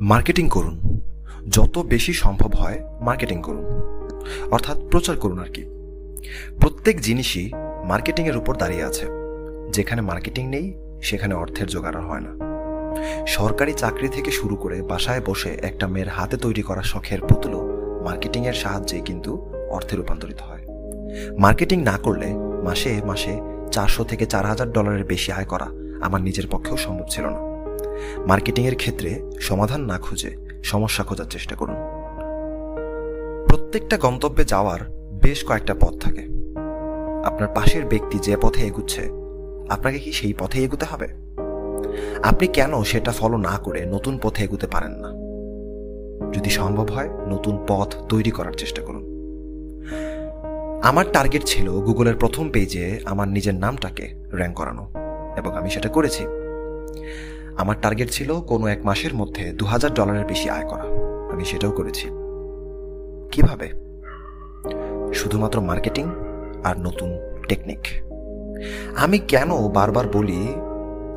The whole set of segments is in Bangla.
মার্কেটিং করুন। যত বেশি সম্ভব হয় মার্কেটিং করুন। অর্থাৎ প্রচার করুন আর কি। প্রত্যেক জিনিসই মার্কেটিংয়ের উপর দাঁড়িয়ে আছে। যেখানে মার্কেটিং নেই, সেখানে অর্থের জোগাড় হয় না। সরকারি চাকরি থেকে শুরু করে বাসায় বসে একটা মেয়ের হাতে তৈরি করা শখের পুতুলও মার্কেটিংয়ের সাহায্যে কিন্তু অর্থে রূপান্তরিত হয়। মার্কেটিং না করলে মাসে মাসে চারশো থেকে চার হাজার ডলারের বেশি আয় করা আমার নিজের পক্ষেও সম্ভব ছিল না। মার্কেটিংয়ের ক্ষেত্রে সমাধান না খুঁজে সমস্যা খোঁজার চেষ্টা করুন। প্রত্যেকটা গন্তব্যে যাওয়ার বেশ কয়েকটা পথ থাকে। আপনার পাশের ব্যক্তি যে পথে এগুচ্ছে, আপনাকে কি সেই পথে এগুতে হবে? আপনি কেন সেটা ফলো না করে নতুন পথে এগুতে পারেন না? যদি সম্ভব হয়, নতুন পথ তৈরি করার চেষ্টা করুন। আমার টার্গেট ছিল গুগলের প্রথম পেজে আমার নিজের নামটাকে র্যাঙ্ক করানো, এবং আমি সেটা করেছি। আমার টার্গেট ছিল কোনো এক মাসের মধ্যে দু হাজার ডলারের বেশি আয় করা। আমি সেটাও করেছি। কীভাবে? শুধুমাত্র মার্কেটিং আর নতুন টেকনিক আমি কেন বারবার বলি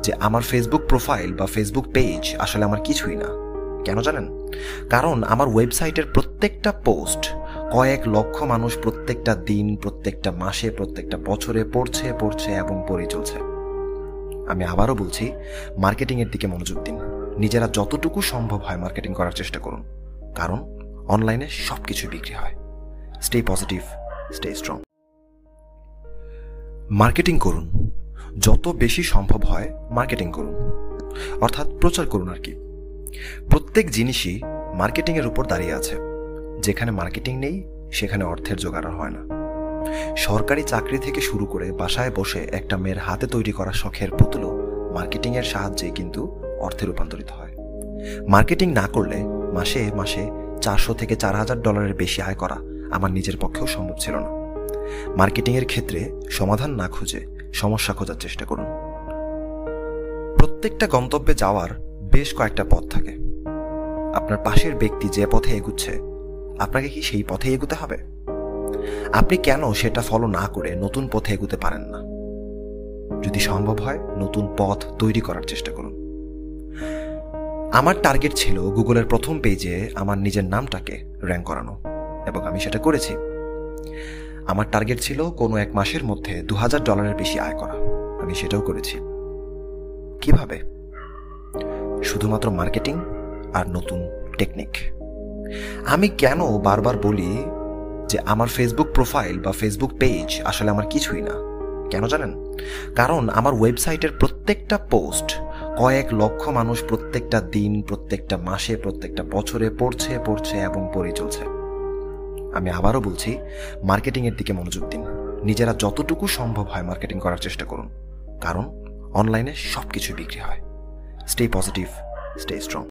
যে আমার ফেসবুক প্রোফাইল বা ফেসবুক পেজ আসলে আমার কিছুই না? কেন জানেন? কারণ আমার ওয়েবসাইটের প্রত্যেকটা পোস্ট কয়েক লক্ষ মানুষ প্রত্যেকটা দিন, প্রত্যেকটা মাসে, প্রত্যেকটা বছরে পড়ছে পড়ছে এবং পড়ে চলছে। আমি আবারও বলছি, মার্কেটিংয়ের দিকে মনোযোগ দিন। নিজেরা যতটুকু সম্ভব হয় মার্কেটিং করার চেষ্টা করুন। কারণ, অনলাইনে সব কিছু বিক্রি হয়। Stay positive stay strong marketing করুন। যত বেশি সম্ভব হয় মার্কেটিং করুন। অর্থাৎ প্রচার করুন আর কি। প্রত্যেক জিনিসই মার্কেটিংয়ের উপর দাঁড়িয়ে আছে। যেখানে মার্কেটিং নেই, সেখানে অর্থের জোগাড় হয় না। সরকারি চাকরি থেকে শুরু করে বাসায় বসে একটা মেয়ের হাতে তৈরি করা শখের পুতুলও মার্কেটিংয়ের সাহায্যে কিন্তু অর্থে রূপান্তরিত হয়। মার্কেটিং না করলে মাসে মাসে চারশো থেকে চার হাজার ডলারের বেশি আয় করা আমার নিজের পক্ষেও সম্ভব ছিল না। মার্কেটিংয়ের ক্ষেত্রে সমাধান না খুঁজে সমস্যা খোঁজার চেষ্টা করুন। প্রত্যেকটা গন্তব্যে যাওয়ার বেশ কয়েকটা পথ থাকে। আপনার পাশের ব্যক্তি যে পথে এগুচ্ছে, আপনাকে কি সেই পথে এগুতে হবে? আপনি কেন সেটা ফলো না করে নতুন পথে এগুতে পারেন না? যদি সম্ভব হয়, নতুন পথ তৈরি করার চেষ্টা করুন। আমার টার্গেট ছিল গুগলের প্রথম পেজে আমার নিজের নামটাকে র্যাঙ্ক করানো, এবং আমি সেটা করেছি। আমার টার্গেট ছিল কোনো এক মাসের মধ্যে দু হাজার ডলারের বেশি আয় করা। আমি সেটাও করেছি। কীভাবে? শুধুমাত্র মার্কেটিং আর নতুন টেকনিক আমি কেন বারবার বলি যে আমার ফেসবুক প্রোফাইল বা ফেসবুক পেজ আসলে আমার কিছুই না। কেন জানেন? কারণ আমার ওয়েবসাইটের প্রত্যেকটা পোস্ট কয়েক লক্ষ মানুষ প্রত্যেকটা দিন, প্রত্যেকটা মাসে, প্রত্যেকটা বছরে পড়ছে পড়ছে এবং পড়ে চলছে। আমি আবারও বলছি মার্কেটিংয়ের দিকে মনোযোগ দিন। নিজেরা যতটুকু সম্ভব হয় মার্কেটিং করার চেষ্টা করুন। কারণ অনলাইনে সব কিছু বিক্রি হয়। Stay positive stay strong